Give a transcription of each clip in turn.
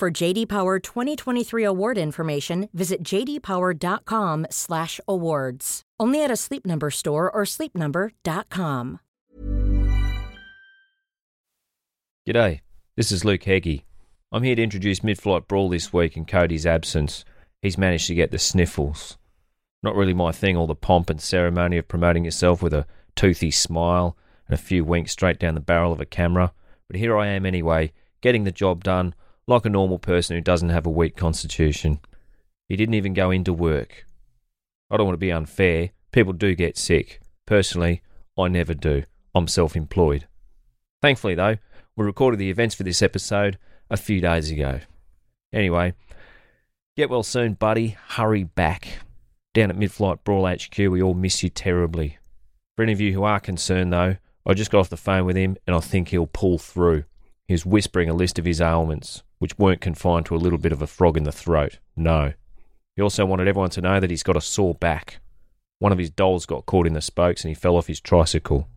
For JD Power 2023 award information, visit jdpower.com/awards. Only at a Sleep Number store or sleepnumber.com. G'day, this is Luke Heggie. I'm here to introduce Mid-Flight Brawl this week in Cody's absence. He's managed to get the sniffles. Not really my thing, all the pomp and ceremony of promoting yourself with a toothy smile and a few winks straight down the barrel of a camera. But here I am anyway, getting the job done like a normal person who doesn't have a weak constitution. He didn't even go into work. I don't want to be unfair. People do get sick. Personally, I never do. I'm self employed. Thankfully, though, we recorded the events for this episode a few days ago. Anyway, get well soon, buddy. Hurry back. Down at Mid Flight Brawl HQ, we all miss you terribly. For any of you who are concerned, though, I just got off the phone with him and I think he'll pull through. He was whispering a list of his ailments, which weren't confined to a little bit of a frog in the throat. No. He also wanted everyone to know that he's got a sore back. One of his dolls got caught in the spokes and he fell off his tricycle.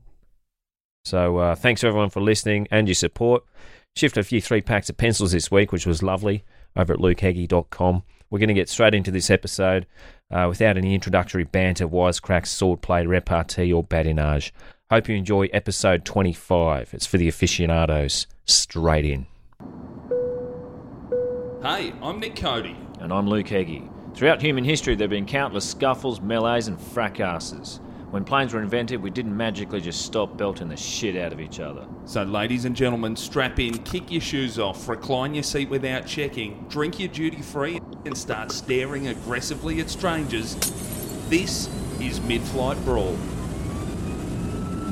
So uh, thanks everyone for listening and your support. Shifted a few three packs of pencils this week, which was lovely, over at lukeheggie.com. We're going to get straight into this episode uh, without any introductory banter, wisecracks, swordplay, repartee, or badinage. Hope you enjoy episode 25. It's for the aficionados. Straight in. Hey, I'm Nick Cody. And I'm Luke Heggie. Throughout human history, there have been countless scuffles, melees, and fracasses. When planes were invented, we didn't magically just stop belting the shit out of each other. So, ladies and gentlemen, strap in, kick your shoes off, recline your seat without checking, drink your duty free, and start staring aggressively at strangers. This is Mid Flight Brawl.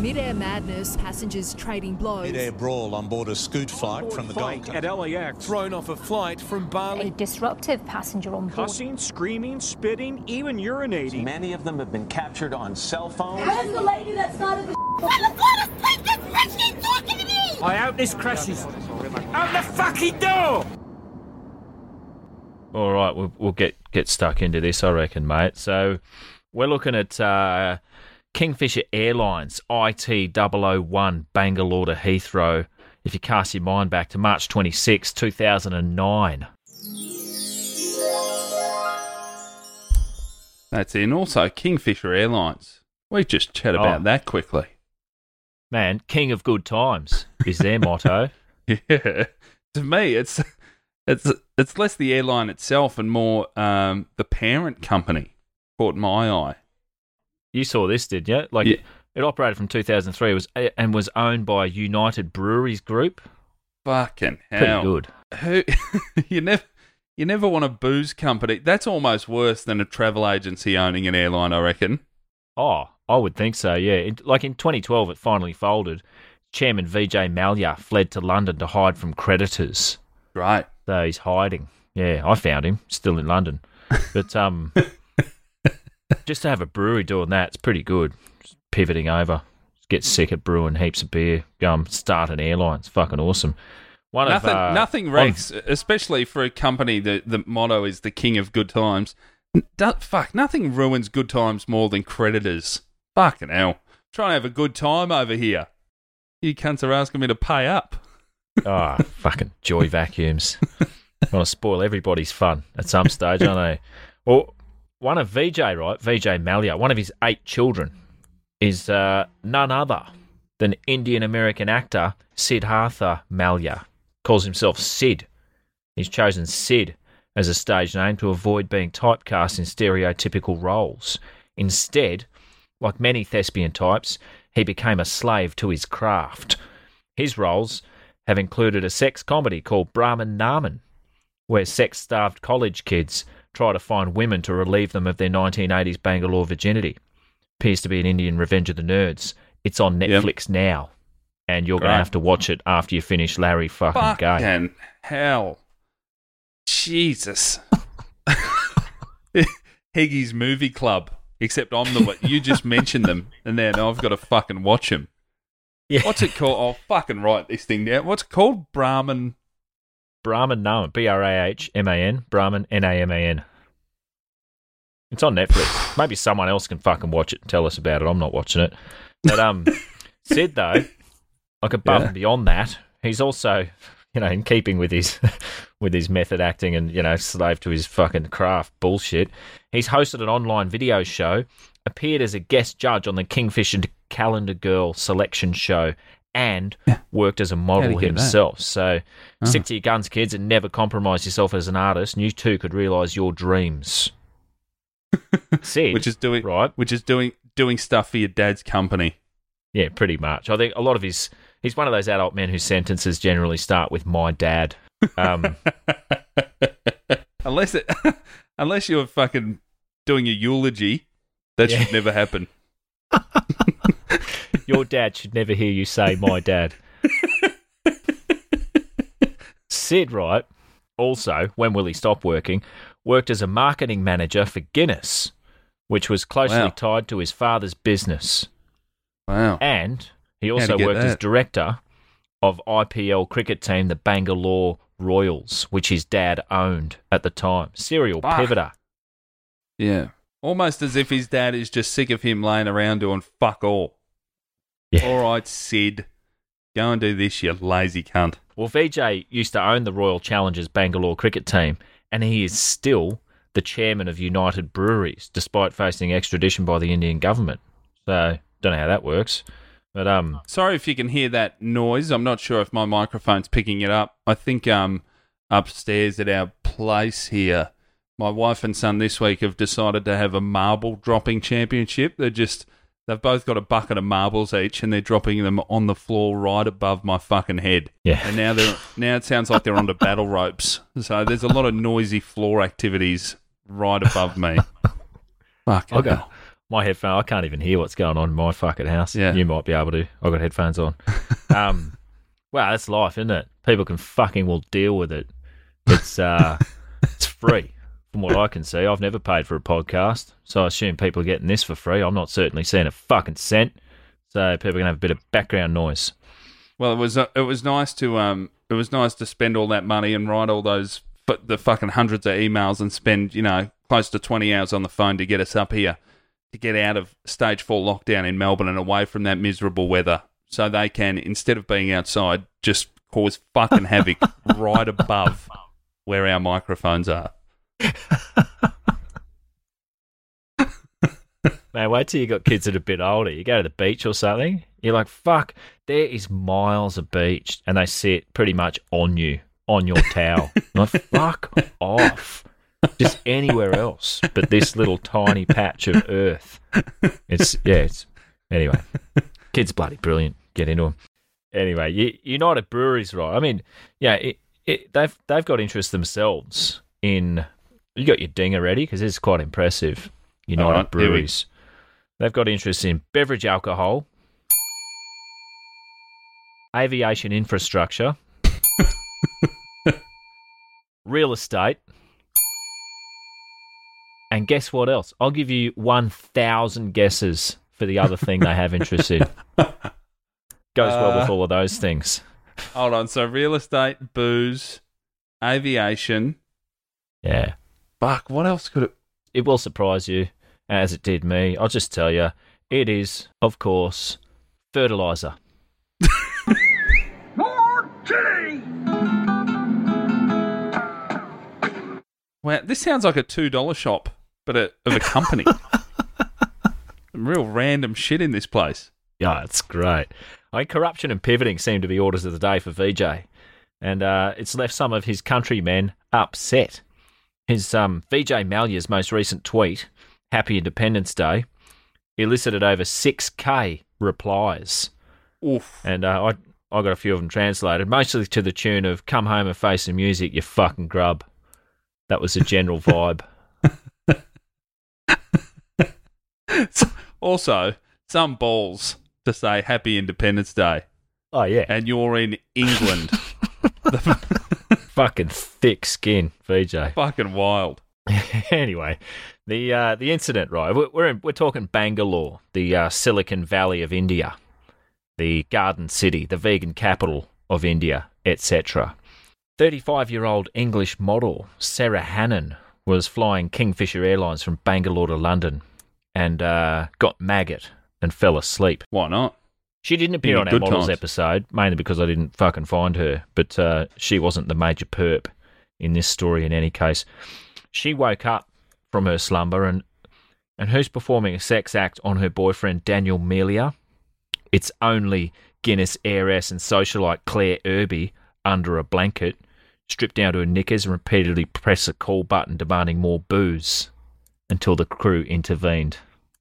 Mid-air madness, passengers trading blows. Mid-air brawl on board a scoot flight from the Gold Coast. at LAX. thrown off a flight from Bali. a Bali. disruptive passenger on board. Cussing, screaming, spitting, even urinating. Many of them have been captured on cell phones. Where's the lady that started the I hope this crashes. Out the fucking door! All right, we'll, we'll get, get stuck into this, I reckon, mate. So we're looking at uh, Kingfisher Airlines IT 001 Bangalore to Heathrow. If you cast your mind back to March 26, 2009. That's in. Also, Kingfisher Airlines. We just chat about Oh. that quickly. Man, king of good times is their motto. Yeah. To me, it's it's it's less the airline itself and more um, the parent company caught my eye. You saw this, did you? Like Yeah. it operated from 2003 was and was owned by United Breweries Group. Fucking Pretty hell. good. Who you never you never want a booze company. That's almost worse than a travel agency owning an airline, I reckon. Oh, I would think so. Yeah, In- like in 2012, it finally folded. Chairman Vijay Mallya fled to London to hide from creditors. Right. So he's hiding. Yeah, I found him still in London. But um, just to have a brewery doing that, it's pretty good. Just pivoting over, get sick at brewing heaps of beer, go and start an airline. It's fucking awesome. One nothing of uh, nothing on- especially for a company that the motto is the king of good times. Do- fuck, nothing ruins good times more than creditors. Fucking hell. Trying to have a good time over here. You cunts are asking me to pay up. Ah, fucking joy vacuums. Want to spoil everybody's fun at some stage, aren't they? Well, one of VJ, right? VJ Mallya, one of his eight children, is uh, none other than Indian American actor Siddhartha Mallya. Calls himself Sid. He's chosen Sid as a stage name to avoid being typecast in stereotypical roles. Instead, like many thespian types, he became a slave to his craft. His roles have included a sex comedy called Brahman Naman, where sex starved college kids try to find women to relieve them of their 1980s Bangalore virginity. Appears to be an Indian Revenge of the Nerds. It's on Yep. Netflix now, and you're going to have to watch it after you finish Larry fucking Gaye. Fucking hell. Jesus. Heggy's Movie Club. Except I'm the one. You just mentioned them, and then I've got to fucking watch them. Yeah. What's it called? I'll fucking write this thing down. What's it called? Brahman. Brahman Naman. B R A H M A N. Brahman N A M A N. It's on Netflix. Maybe someone else can fucking watch it and tell us about it. I'm not watching it. But um, Sid though, like above Yeah. and beyond that, he's also, you know, in keeping with his with his method acting and you know, slave to his fucking craft bullshit. He's hosted an online video show, appeared as a guest judge on the Kingfisher Calendar Girl selection show, and worked as a model How'd he get that? himself. So Oh. stick to your guns, kids, and never compromise yourself as an artist, and you too could realise your dreams. Sid, which is doing right? which is doing doing stuff for your dad's company. Yeah, pretty much. I think a lot of his he's one of those adult men whose sentences generally start with "my dad." Um, unless it, unless you're fucking doing a eulogy, that Yeah. should never happen. Your dad should never hear you say "my dad." Sid, right? Also, when will he stop working? Worked as a marketing manager for Guinness, which was closely Wow. tied to his father's business. Wow. And he also worked as director of IPL cricket team, the Bangalore Royals, which his dad owned at the time. Serial Fuck. pivoter. Yeah. Almost as if his dad is just sick of him laying around doing fuck all. Yeah. All right, Sid. Go and do this, you lazy cunt. Well, VJ used to own the Royal Challengers Bangalore cricket team, and he is still the chairman of United Breweries, despite facing extradition by the Indian government. So, don't know how that works. But um, Sorry if you can hear that noise. I'm not sure if my microphone's picking it up. I think um upstairs at our place here, my wife and son this week have decided to have a marble dropping championship. They're just they've both got a bucket of marbles each and they're dropping them on the floor right above my fucking head. Yeah. And now they're now it sounds like they're onto battle ropes. So there's a lot of noisy floor activities right above me. Fuck. I got my headphone. I can't even hear what's going on in my fucking house. Yeah. you might be able to. I've got headphones on. um, well, that's life, isn't it? People can fucking well deal with it. It's uh, it's free from what I can see. I've never paid for a podcast, so I assume people are getting this for free. I'm not certainly seeing a fucking cent. So people can have a bit of background noise. Well, it was uh, it was nice to um it was nice to spend all that money and write all those fu- the fucking hundreds of emails and spend you know close to twenty hours on the phone to get us up here to get out of stage four lockdown in Melbourne and away from that miserable weather, so they can instead of being outside just cause fucking havoc right above where our microphones are. Man, wait till you got kids that are a bit older. You go to the beach or something, you're like, fuck, there is miles of beach, and they sit pretty much on you, on your towel. like, fuck off. Just anywhere else but this little tiny patch of earth. It's, yeah, it's, anyway. Kids bloody brilliant. Get into them. Anyway, U- United Breweries, right? I mean, yeah, it, it, they've they've got interest themselves in. You got your dinger ready because it's quite impressive. United right, Breweries. They've got interest in beverage alcohol, aviation infrastructure, real estate, and guess what else? I'll give you 1,000 guesses for the other thing they have interest in. Goes well with Uh, all of those things. Hold on, so real estate, booze, aviation. Yeah. Fuck, what else could it? It will surprise you, as it did me. I'll just tell you, it is, of course, fertilizer. Wow, this sounds like a two dollar shop, but a, of a company. Some real random shit in this place. Yeah, it's great. I mean, corruption and pivoting seem to be orders of the day for VJ, and uh, it's left some of his countrymen upset. His um, VJ Mallya's most recent tweet, "Happy Independence Day," elicited over six k replies, Oof. and uh, I I got a few of them translated, mostly to the tune of "Come home and face the music, you fucking grub." That was the general vibe. also, some balls to say Happy Independence Day, Oh yeah, and you're in England. fucking thick skin, VJ. Fucking wild. anyway, the uh, the incident, right? We're we're, in, we're talking Bangalore, the uh, Silicon Valley of India, the Garden City, the vegan capital of India, etc. 35 year old English model Sarah Hannon was flying Kingfisher Airlines from Bangalore to London and uh, got maggot and fell asleep. Why not? She didn't appear Yeah, on our models times. episode, mainly because I didn't fucking find her, but uh, she wasn't the major perp in this story in any case. She woke up from her slumber and and who's performing a sex act on her boyfriend Daniel Melia? It's only Guinness heiress and socialite Claire Irby under a blanket, stripped down to her knickers and repeatedly press a call button demanding more booze until the crew intervened.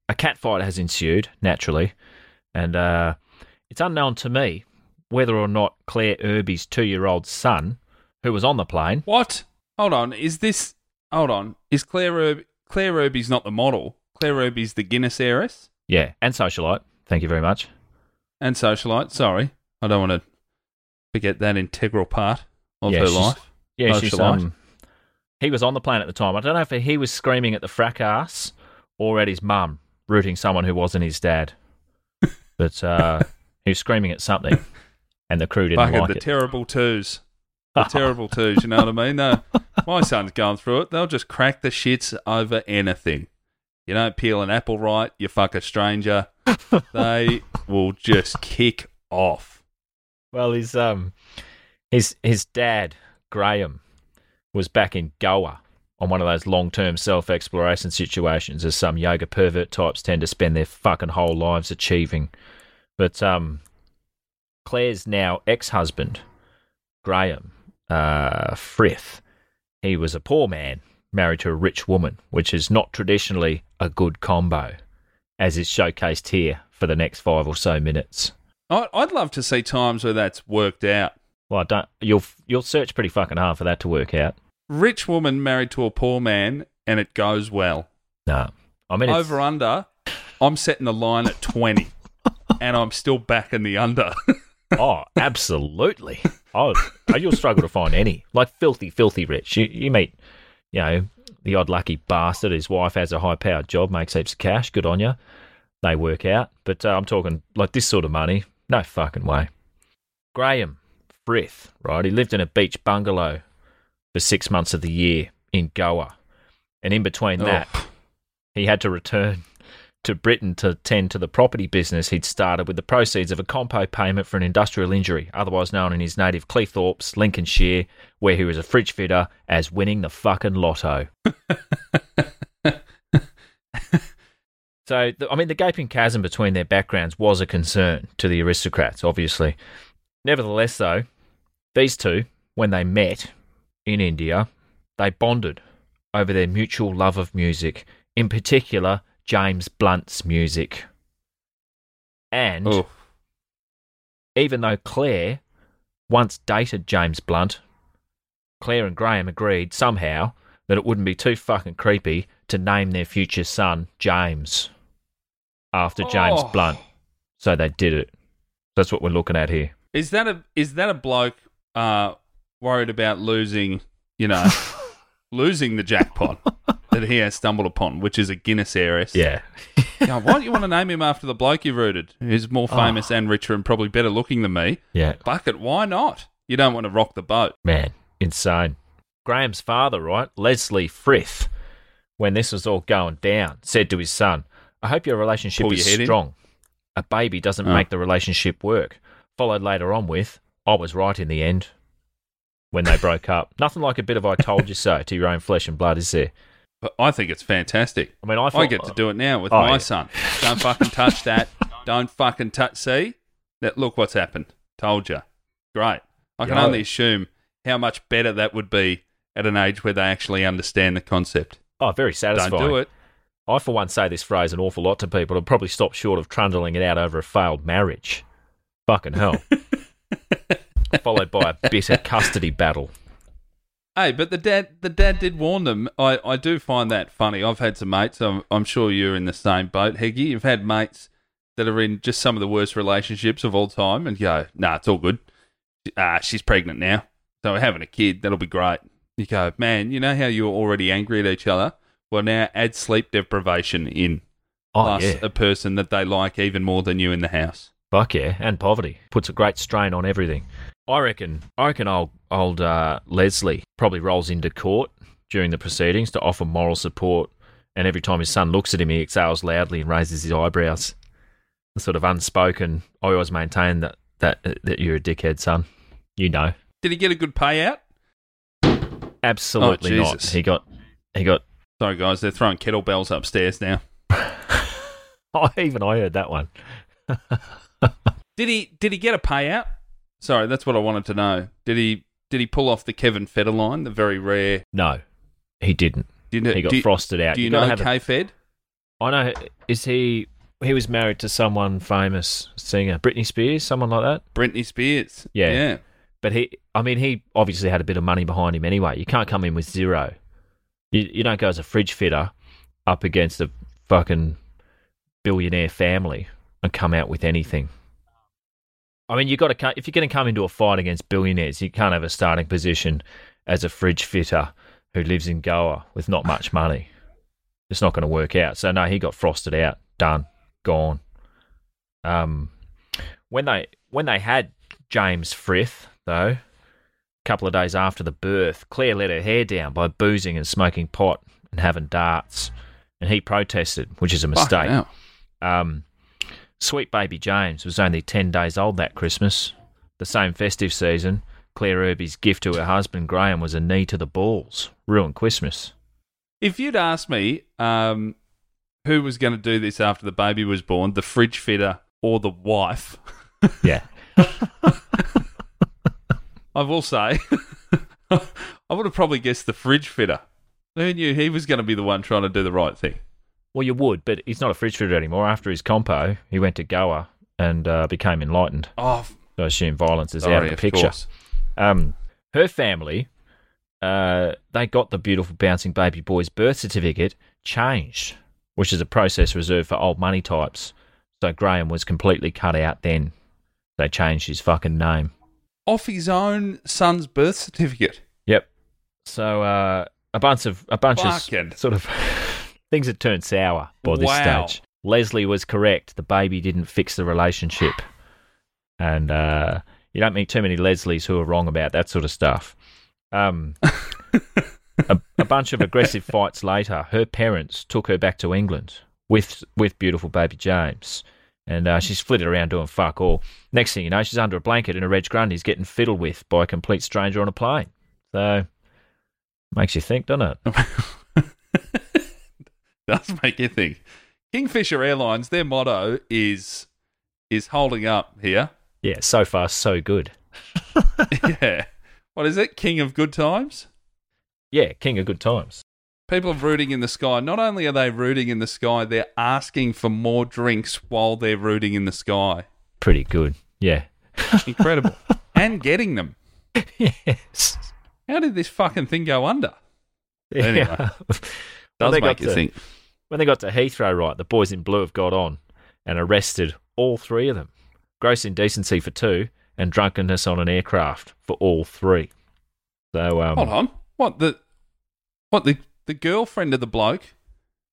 A catfight has ensued, naturally, and uh, it's unknown to me whether or not Claire Irby's two year old son, who was on the plane, What? Hold on. Is this? Hold on. Is Claire Irby, Claire Irby's not the model? Claire Irby's the Guinness heiress yeah, and socialite, thank you very much. and socialite. Sorry, I don't want to forget that integral part of Yeah, her life. Yeah, she's, um, he was on the plane at the time. I don't know if he was screaming at the fracas or at his mum, rooting someone who wasn't his dad. but uh, he was screaming at something, and the crew didn't Fucking like the it. terrible twos. The terrible twos. You know what I mean? No, my son's going through it. They'll just crack the shits over anything. You don't peel an apple right, you fuck a stranger. they will just kick off. Well, his um, his his dad Graham was back in Goa on one of those long-term self-exploration situations, as some yoga pervert types tend to spend their fucking whole lives achieving. But um, Claire's now ex-husband, Graham uh, Frith, he was a poor man married to a rich woman, which is not traditionally a good combo, as is showcased here for the next five or so minutes. I- I'd love to see times where that's worked out. Well, I don't. You'll you'll search pretty fucking hard for that to work out. Rich woman married to a poor man, and it goes well. No, I mean Over under, I'm setting the line at 20, and I'm still back in the under. oh, absolutely. Oh, you'll struggle to find any like filthy, filthy rich. You you meet, you know, the odd lucky bastard. His wife has a high powered job, makes heaps of cash. Good on you. They work out, but uh, I'm talking like this sort of money. No fucking way. Graham Frith, right? He lived in a beach bungalow for six months of the year in Goa, and in between that, Oh. he had to return to Britain to tend to the property business he'd started with the proceeds of a compo payment for an industrial injury, otherwise known in his native Cleethorpes, Lincolnshire, where he was a fridge fitter, as winning the fucking lotto. so, the, I mean, the gaping chasm between their backgrounds was a concern to the aristocrats, obviously. Nevertheless, though, these two, when they met in India, they bonded over their mutual love of music, in particular, James Blunt's music. And Oh, even though Claire once dated James Blunt, Claire and Graham agreed somehow that it wouldn't be too fucking creepy to name their future son James after James Oh. Blunt. So they did it. That's what we're looking at here. is that a is that a bloke uh, worried about losing? You know, losing the jackpot that he has stumbled upon, which is a Guinness heiress. Yeah. Why don't you want to name him after the bloke you rooted, who's more oh. famous and richer and probably better looking than me? Yeah. Bucket, why not? You don't want to rock the boat. Man, insane. Graham's father, right, Leslie Frith, when this was all going down, said to his son, I hope your relationship Pull is your head in." strong. A baby doesn't Oh. make the relationship work. Followed later on with, I was right in the end when they broke up. Nothing like a bit of I told you so to your own flesh and blood, is there? But I think it's fantastic. I mean, I, I get to do it now with Oh, my yeah. son. Don't fucking touch that. Don't fucking touch. See that? Look what's happened. Told you. Great. I can Yeah. only assume how much better that would be at an age where they actually understand the concept. Oh, very satisfying. Don't do it. I, for one, say this phrase an awful lot to people and probably stop short of trundling it out over a failed marriage. Fucking hell. Followed by a bitter custody battle. Hey, but the dad, the dad did warn them. I, I do find that funny. I've had some mates. I'm, I'm sure you're in the same boat, Heggy. You've had mates that are in just some of the worst relationships of all time, and go, nah, it's all good. Ah, she's pregnant now. So we're having a kid, that'll be great. You go, man, you know how you're already angry at each other? Well, now add sleep deprivation in. Oh, plus yeah. a person that they like even more than you in the house. Fuck yeah, and poverty puts a great strain on everything. I reckon. I reckon old old uh, Leslie probably rolls into court during the proceedings to offer moral support, and every time his son looks at him, he exhales loudly and raises his eyebrows. The sort of unspoken. I always maintain that that that you're a dickhead, son. You know, Did he get a good payout? absolutely Oh, not. He got he got. Sorry, guys, they're throwing kettlebells upstairs now. Oh, even I heard that one. Did he? Did he get a payout? Sorry, that's what I wanted to know. Did he? Did he pull off the Kevin Federline, the very rare? No, he didn't. Did He got do, frosted out. Do you, You know K Fed? I know. Is he? He was married to someone famous singer, Britney Spears, someone like that. Britney Spears. Yeah. Yeah. But he, I mean, he obviously had a bit of money behind him anyway. You can't come in with zero. You, you don't go as a fridge fitter up against a fucking billionaire family and come out with anything. I mean, you got to if you're going to come into a fight against billionaires, you can't have a starting position as a fridge fitter who lives in Goa with not much money. It's not going to work out. So no, he got frosted out, done, gone. Um, when they when they had James Frith though, a couple of days after the birth, Claire let her hair down by boozing and smoking pot and having darts, and he protested, which is a mistake. Um, sweet baby James was only 10 days old that Christmas. The same festive season, Claire Irby's gift to her husband Graham was a knee to the balls. Ruined Christmas. If you'd asked me um, who was going to do this after the baby was born, the fridge fitter or the wife, Yeah. I will say, I would have probably guessed the fridge fitter. Who knew he was going to be the one trying to do the right thing? Well, you would, but he's not a fridge fitter anymore. After his compo, he went to Goa and uh, became enlightened. Oh, So I assume violence is out of the picture. course. Um, her family, uh, they got the beautiful bouncing baby boy's birth certificate changed, which is a process reserved for old money types. So Graham was completely cut out then. They changed his fucking name. Off his own son's birth certificate. Yep. So uh, a bunch of a bunch Fucking- of sort of things had turned sour by this Wow. stage. Leslie was correct. The baby didn't fix the relationship, and uh, you don't meet too many Leslies who are wrong about that sort of stuff. Um, a, a bunch of aggressive fights later, her parents took her back to England with with beautiful baby James. And uh, she's flitted around doing fuck all. Next thing you know, she's under a blanket and a Reg Grundy's getting fiddled with by a complete stranger on a plane. So, makes you think, doesn't it? Does make you think. Kingfisher Airlines, their motto is is holding up here. Yeah, so far, so good. yeah. What is it? King of good times? Yeah, king of good times. People are rooting in the sky. Not only are they rooting in the sky, they're asking for more drinks while they're rooting in the sky. Pretty good. Yeah. Incredible. and getting them. yes. How did this fucking thing go under? Anyway. Yeah. Does they make you to- think. When they got to Heathrow, right, the boys in blue have got on and arrested all three of them. Gross indecency for two and drunkenness on an aircraft for all three. So, um, Hold on. What the what the the girlfriend of the bloke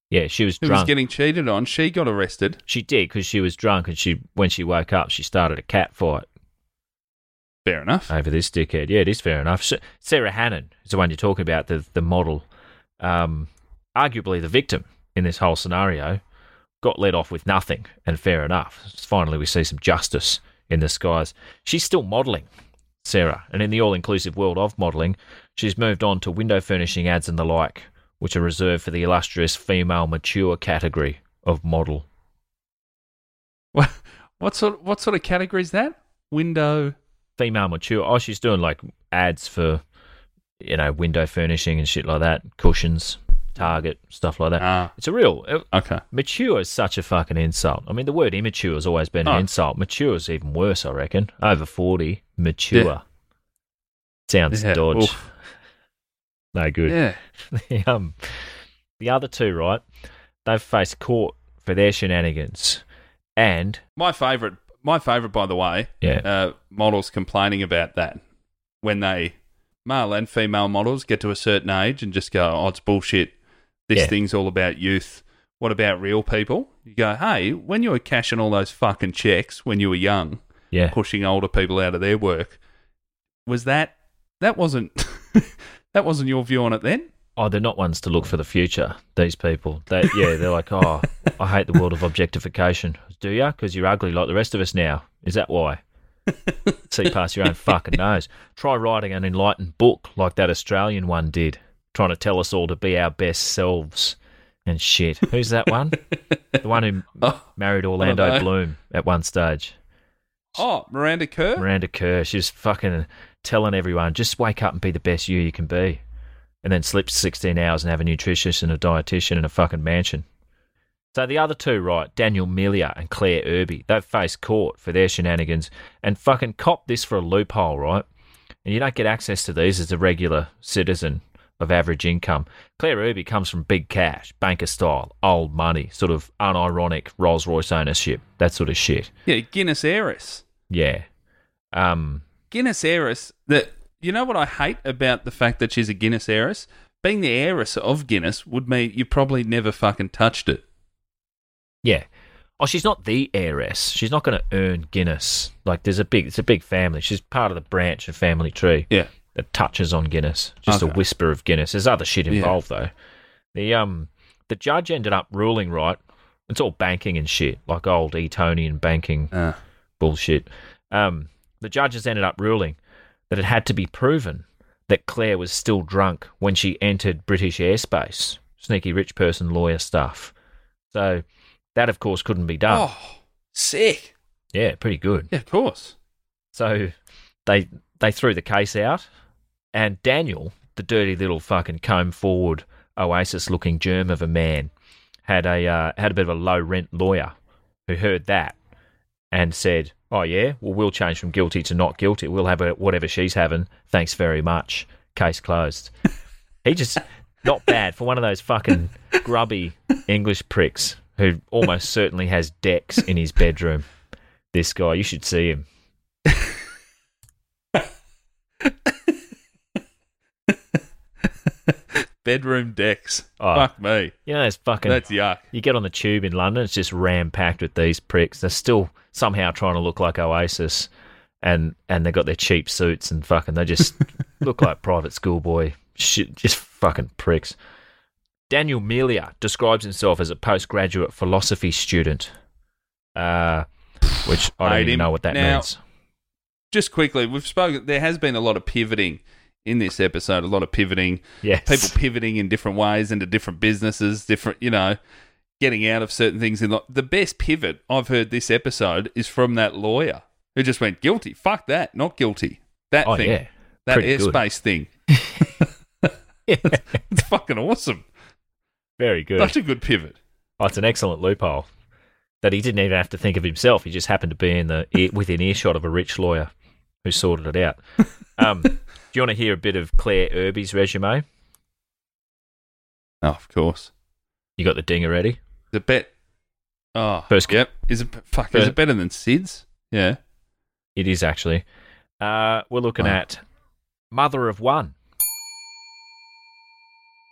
yeah, she was who drunk. was getting cheated on, she got arrested. She did because she was drunk, and she when she woke up, she started a cat fight Fair enough. over this dickhead. Yeah, it is fair enough. Sarah Hannon is the one you're talking about, the the model, um, arguably the victim in this whole scenario, got let off with nothing, and fair enough. Finally, we see some justice in the skies. She's still modelling, Sarah, and in the all-inclusive world of modelling, she's moved on to window furnishing ads and the like, which are reserved for the illustrious female mature category of model. What, what sort what sort of category is that? Window. female mature. Oh, she's doing like ads for, you know, window furnishing and shit like that, cushions, Target, stuff like that. Ah, It's a real uh, okay. mature is such a fucking insult. I mean, the word immature has always been Oh. an insult. Mature is even worse, I reckon. Over forty, mature Yeah. sounds Yeah, dodge. oof. No good. Yeah. um, the other two, right? They've faced court for their shenanigans, and My favourite, my favourite, by the way, yeah, uh, models complaining about that when they male and female models get to a certain age and just go, oh, it's bullshit. This Yeah. thing's all about youth. What about real people? You go, hey, when you were cashing all those fucking checks when you were young, Yeah. pushing older people out of their work, was that that wasn't that wasn't your view on it then? Oh, they're not ones to look for the future. These people, they, yeah, they're like, oh, I hate the world of objectification. Do you? Because you're ugly like the rest of us now. Is that why? See past your own fucking nose. Try writing an enlightened book like that Australian one did, trying to tell us all to be our best selves and shit. Who's that one? the one who Oh, married. Orlando Bloom at one stage. oh Miranda Kerr? Miranda Kerr. She's fucking telling everyone, just wake up and be the best you you can be. And then sleep 16 hours and have a nutritionist and a dietitian in a fucking mansion. So the other two, right, Daniel Melia and Claire Irby, they've faced court for their shenanigans and fucking cop this for a loophole, right? And you don't get access to these as a regular citizen of average income. Claire Irby comes from big cash, banker style, old money, sort of unironic Rolls Royce ownership, that sort of shit. Yeah, Guinness heiress. Yeah. Um, Guinness heiress. That you know what I hate about the fact that she's a Guinness heiress. Being the heiress of Guinness would mean you probably never fucking touched it. Yeah. Oh, she's not the heiress. She's not going to earn Guinness. Like, there's a big, it's a big family. She's part of the branch of family tree Yeah. That touches on Guinness. Just a whisper of Guinness. There's other shit Yeah. involved though. The um, the judge ended up ruling right. It's all banking and shit, like old Etonian banking Uh, bullshit. Um, the judges ended up ruling that it had to be proven that Claire was still drunk when she entered British airspace. Sneaky rich person lawyer stuff. So that, of course, couldn't be done. oh, sick. Yeah, pretty good. Yeah, of course. So they they threw the case out, and Daniel, the dirty little fucking comb forward Oasis looking germ of a man, had a uh, had a bit of a low rent lawyer who heard that and said, "Oh yeah, well we'll change from guilty to not guilty. We'll have a, whatever she's having. Thanks very much. Case closed." he just not bad for one of those fucking grubby English pricks who almost certainly has decks in his bedroom. This guy, you should see him. Bedroom decks. Oh. Fuck me. You know, those fucking. That's yuck. you get on the tube in London, it's just ram packed with these pricks. They're still somehow trying to look like Oasis, and and they got their cheap suits and fucking. They just look like private schoolboy shit. Just fucking pricks. Daniel Melia describes himself as a postgraduate philosophy student, uh, which I don't even him. know what that Now- means. Just quickly, we've spoken. There has been a lot of pivoting in this episode. A lot of pivoting. Yes, People pivoting in different ways into different businesses. Different, you know, getting out of certain things. In the best pivot I've heard this episode is from that lawyer who just went guilty. Fuck that, not guilty. That Oh thing. yeah, that Pretty good. airspace thing. It's fucking awesome. very good. Such a good pivot. Oh, it's an excellent loophole that he didn't even have to think of himself. He just happened to be in the within earshot of a rich lawyer who sorted it out. Um, do you want to hear a bit of Claire Irby's resume? Oh, of course. You got the dinger ready? The bet. Oh, First- yep. Is it fuck? Is it better than Sid's? Yeah. It is actually. Uh, we're looking Oh. at mother of one.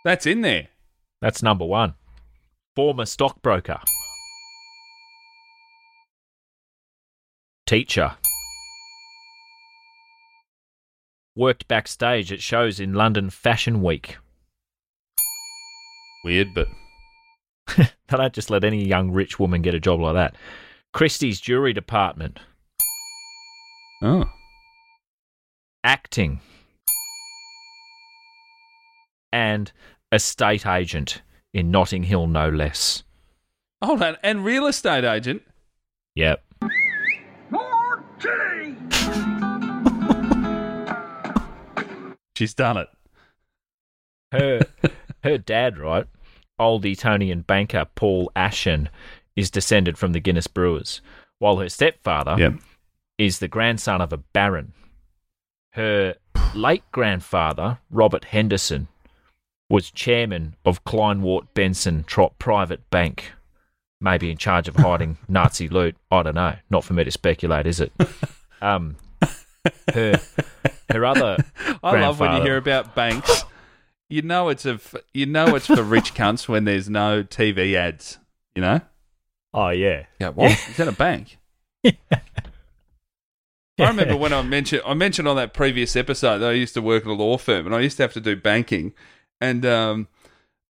That's in there. That's number one. Former stockbroker. Teacher. Worked backstage at shows in London Fashion Week. Weird, but They don't just let any young rich woman get a job like that. Christie's Jewelry Department. oh, Acting. And estate agent in Notting Hill, no less. hold on. And real estate agent. Yep. She's done it. her her dad, right, old Etonian banker Paul Aschan, is descended from the Guinness Brewers, while her stepfather Yep. is the grandson of a baron. Her late grandfather, Robert Henderson, was chairman of Kleinwort Benson Trot Private Bank. Maybe in charge of hiding Nazi loot. I don't know. Not for me to speculate, is it? Um, her her other I love when you hear about banks. You know it's a f- you know it's for rich cunts when there's no TV ads. You know. Oh yeah. Yeah. What? Is that a bank? I remember when I mentioned I mentioned on that previous episode that I used to work at a law firm and I used to have to do banking, and um,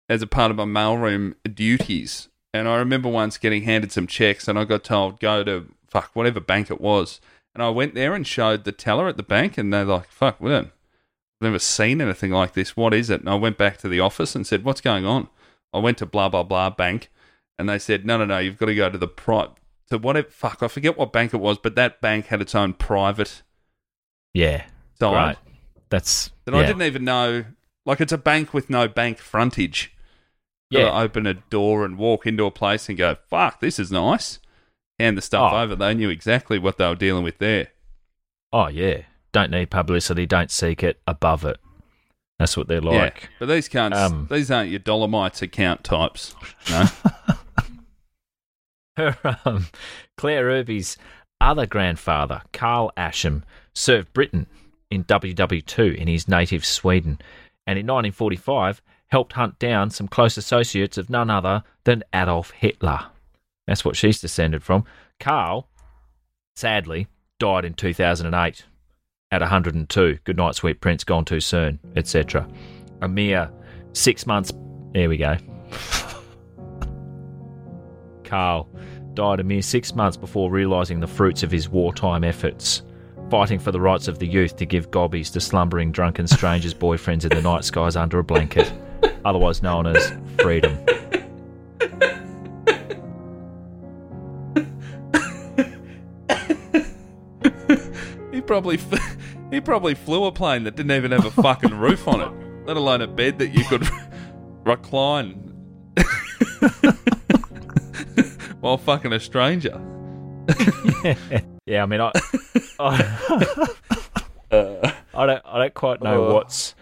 as a part of my mailroom duties. And I remember once getting handed some checks, and I got told go to fuck whatever bank it was, and I went there and showed the teller at the bank, and they're like, "Fuck, we don't, I've never seen anything like this. What is it?" And I went back to the office and said, "What's going on?" I went to blah blah blah bank, and they said, "No, no, no, you've got to go to the pri to whatever fuck I forget what bank it was, but that bank had its own private Yeah. side Right. That's that yeah. I didn't even know. Like it's a bank with no bank frontage. Yeah. Gotta open a door and walk into a place and go, "Fuck, this is nice." Hand the stuff Oh. over. They knew exactly what they were dealing with there. Oh yeah. Don't need publicity. Don't seek it. Above it. That's what they're yeah, like. but these can't. Um, these aren't your Dollarmites account types. No. Her, um, Claire Irby's other grandfather, Carl Aschan, served Britain in WW2 in his native Sweden, and in 1945 helped hunt down some close associates of none other than Adolf Hitler. That's what she's descended from. Carl, sadly, died in 2008 at 102. Good night, sweet prince, gone too soon, etc. A mere six months. There we go. Carl died a mere six months before realising the fruits of his wartime efforts, fighting for the rights of the youth to give gobbies to slumbering drunken strangers' boyfriends in the night skies under a blanket, otherwise known as freedom. Probably f- he probably flew a plane that didn't even have a fucking roof on it, let alone a bed that you could recline while fucking a stranger. Yeah, yeah, I mean, I, I, I don't, I don't quite know Uh. what's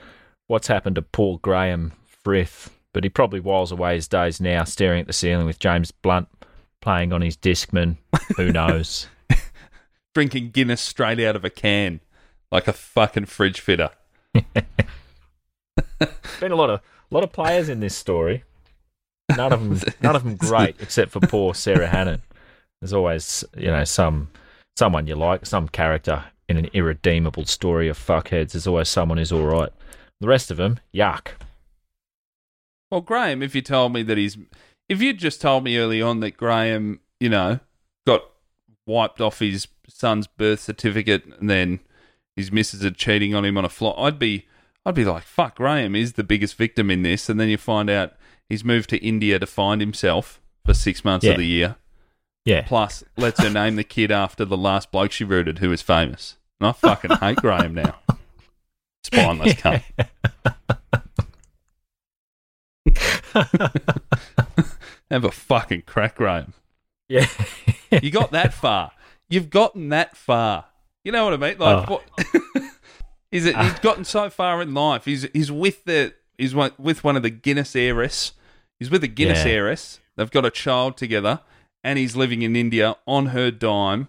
what's happened to Paul Graham Frith, but he probably whiles away his days now, staring at the ceiling with James Blunt playing on his Discman. Who knows? Drinking Guinness straight out of a can, like a fucking fridge fitter. Been a lot of lot of players in this story. None of them, none of them great, except for poor Sarah Hannon. There's always, you know, some someone you like, some character in an irredeemable story of fuckheads. There's always someone who's all right. The rest of them, yuck. Well, Graham, if you told me that he's, if you'd just told me early on that Graham, you know, got wiped off his son's birth certificate and then his missus are cheating on him on a flight, I'd be, I'd be like, fuck, Graham is the biggest victim in this. And then you find out he's moved to India to find himself for six months Yeah. of the year. Yeah. Plus, lets her name the kid after the last bloke she rooted who was famous. And I fucking hate Graham now. Spineless cunt. Have a fucking crack, Graham. Yeah. You got that far. You've gotten that far. You know what I mean? Like, Oh. what? is it? He's gotten so far in life. He's he's with the he's one, with one of the Guinness heiress. He's with a Guinness Yeah. heiress. They've got a child together, and he's living in India on her dime.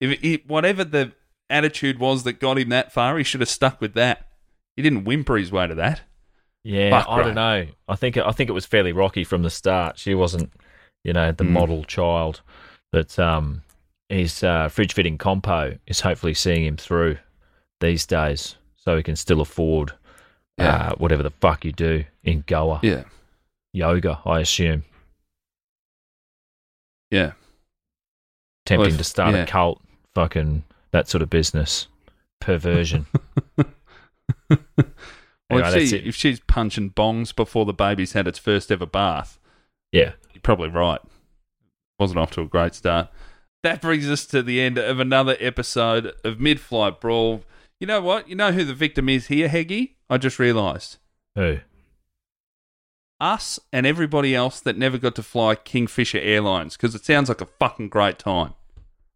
If he, whatever the attitude was that got him that far, he should have stuck with that. He didn't whimper his way to that. Yeah, I right. don't know. I think I think it was fairly rocky from the start. She wasn't, you know, the Mm. model child. But um, his uh, fridge fitting compo is hopefully seeing him through these days, so he can still afford Yeah. uh, whatever the fuck you do in Goa Yeah, yoga. I assume yeah. tempting if- to start yeah. a cult, fucking that sort of business, perversion. Well, Anyway, if, she, if she's punching bongs before the baby's had its first ever bath, yeah, you're probably right. Wasn't off to a great start. That brings us to the end of another episode of Mid Flight Brawl. You know what? You know who the victim is here, Heggy? I just realised. who? Us and everybody else that never got to fly Kingfisher Airlines because it sounds like a fucking great time.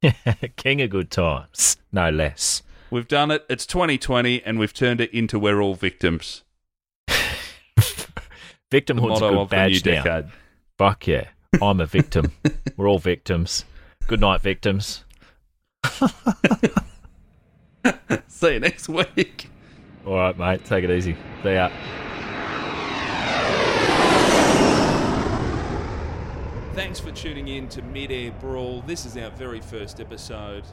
King of good times, no less. We've done it. It's 2020 and we've turned it into We're All Victims. Victimhood's a good of the new badge now. decade. Fuck yeah. I'm a victim. We're all victims. Good night, victims. See you next week. All right, mate. Take it easy. See ya. Thanks for tuning in to Mid-Air Brawl. This is our very first episode.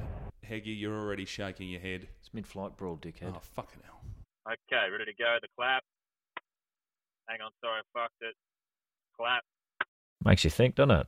Heggy, you're already shaking your head. It's mid-flight brawl, dickhead. Oh, fucking hell. Okay, ready to go. The clap. Hang on, sorry, I fucked it. Clap. Makes you think, doesn't it?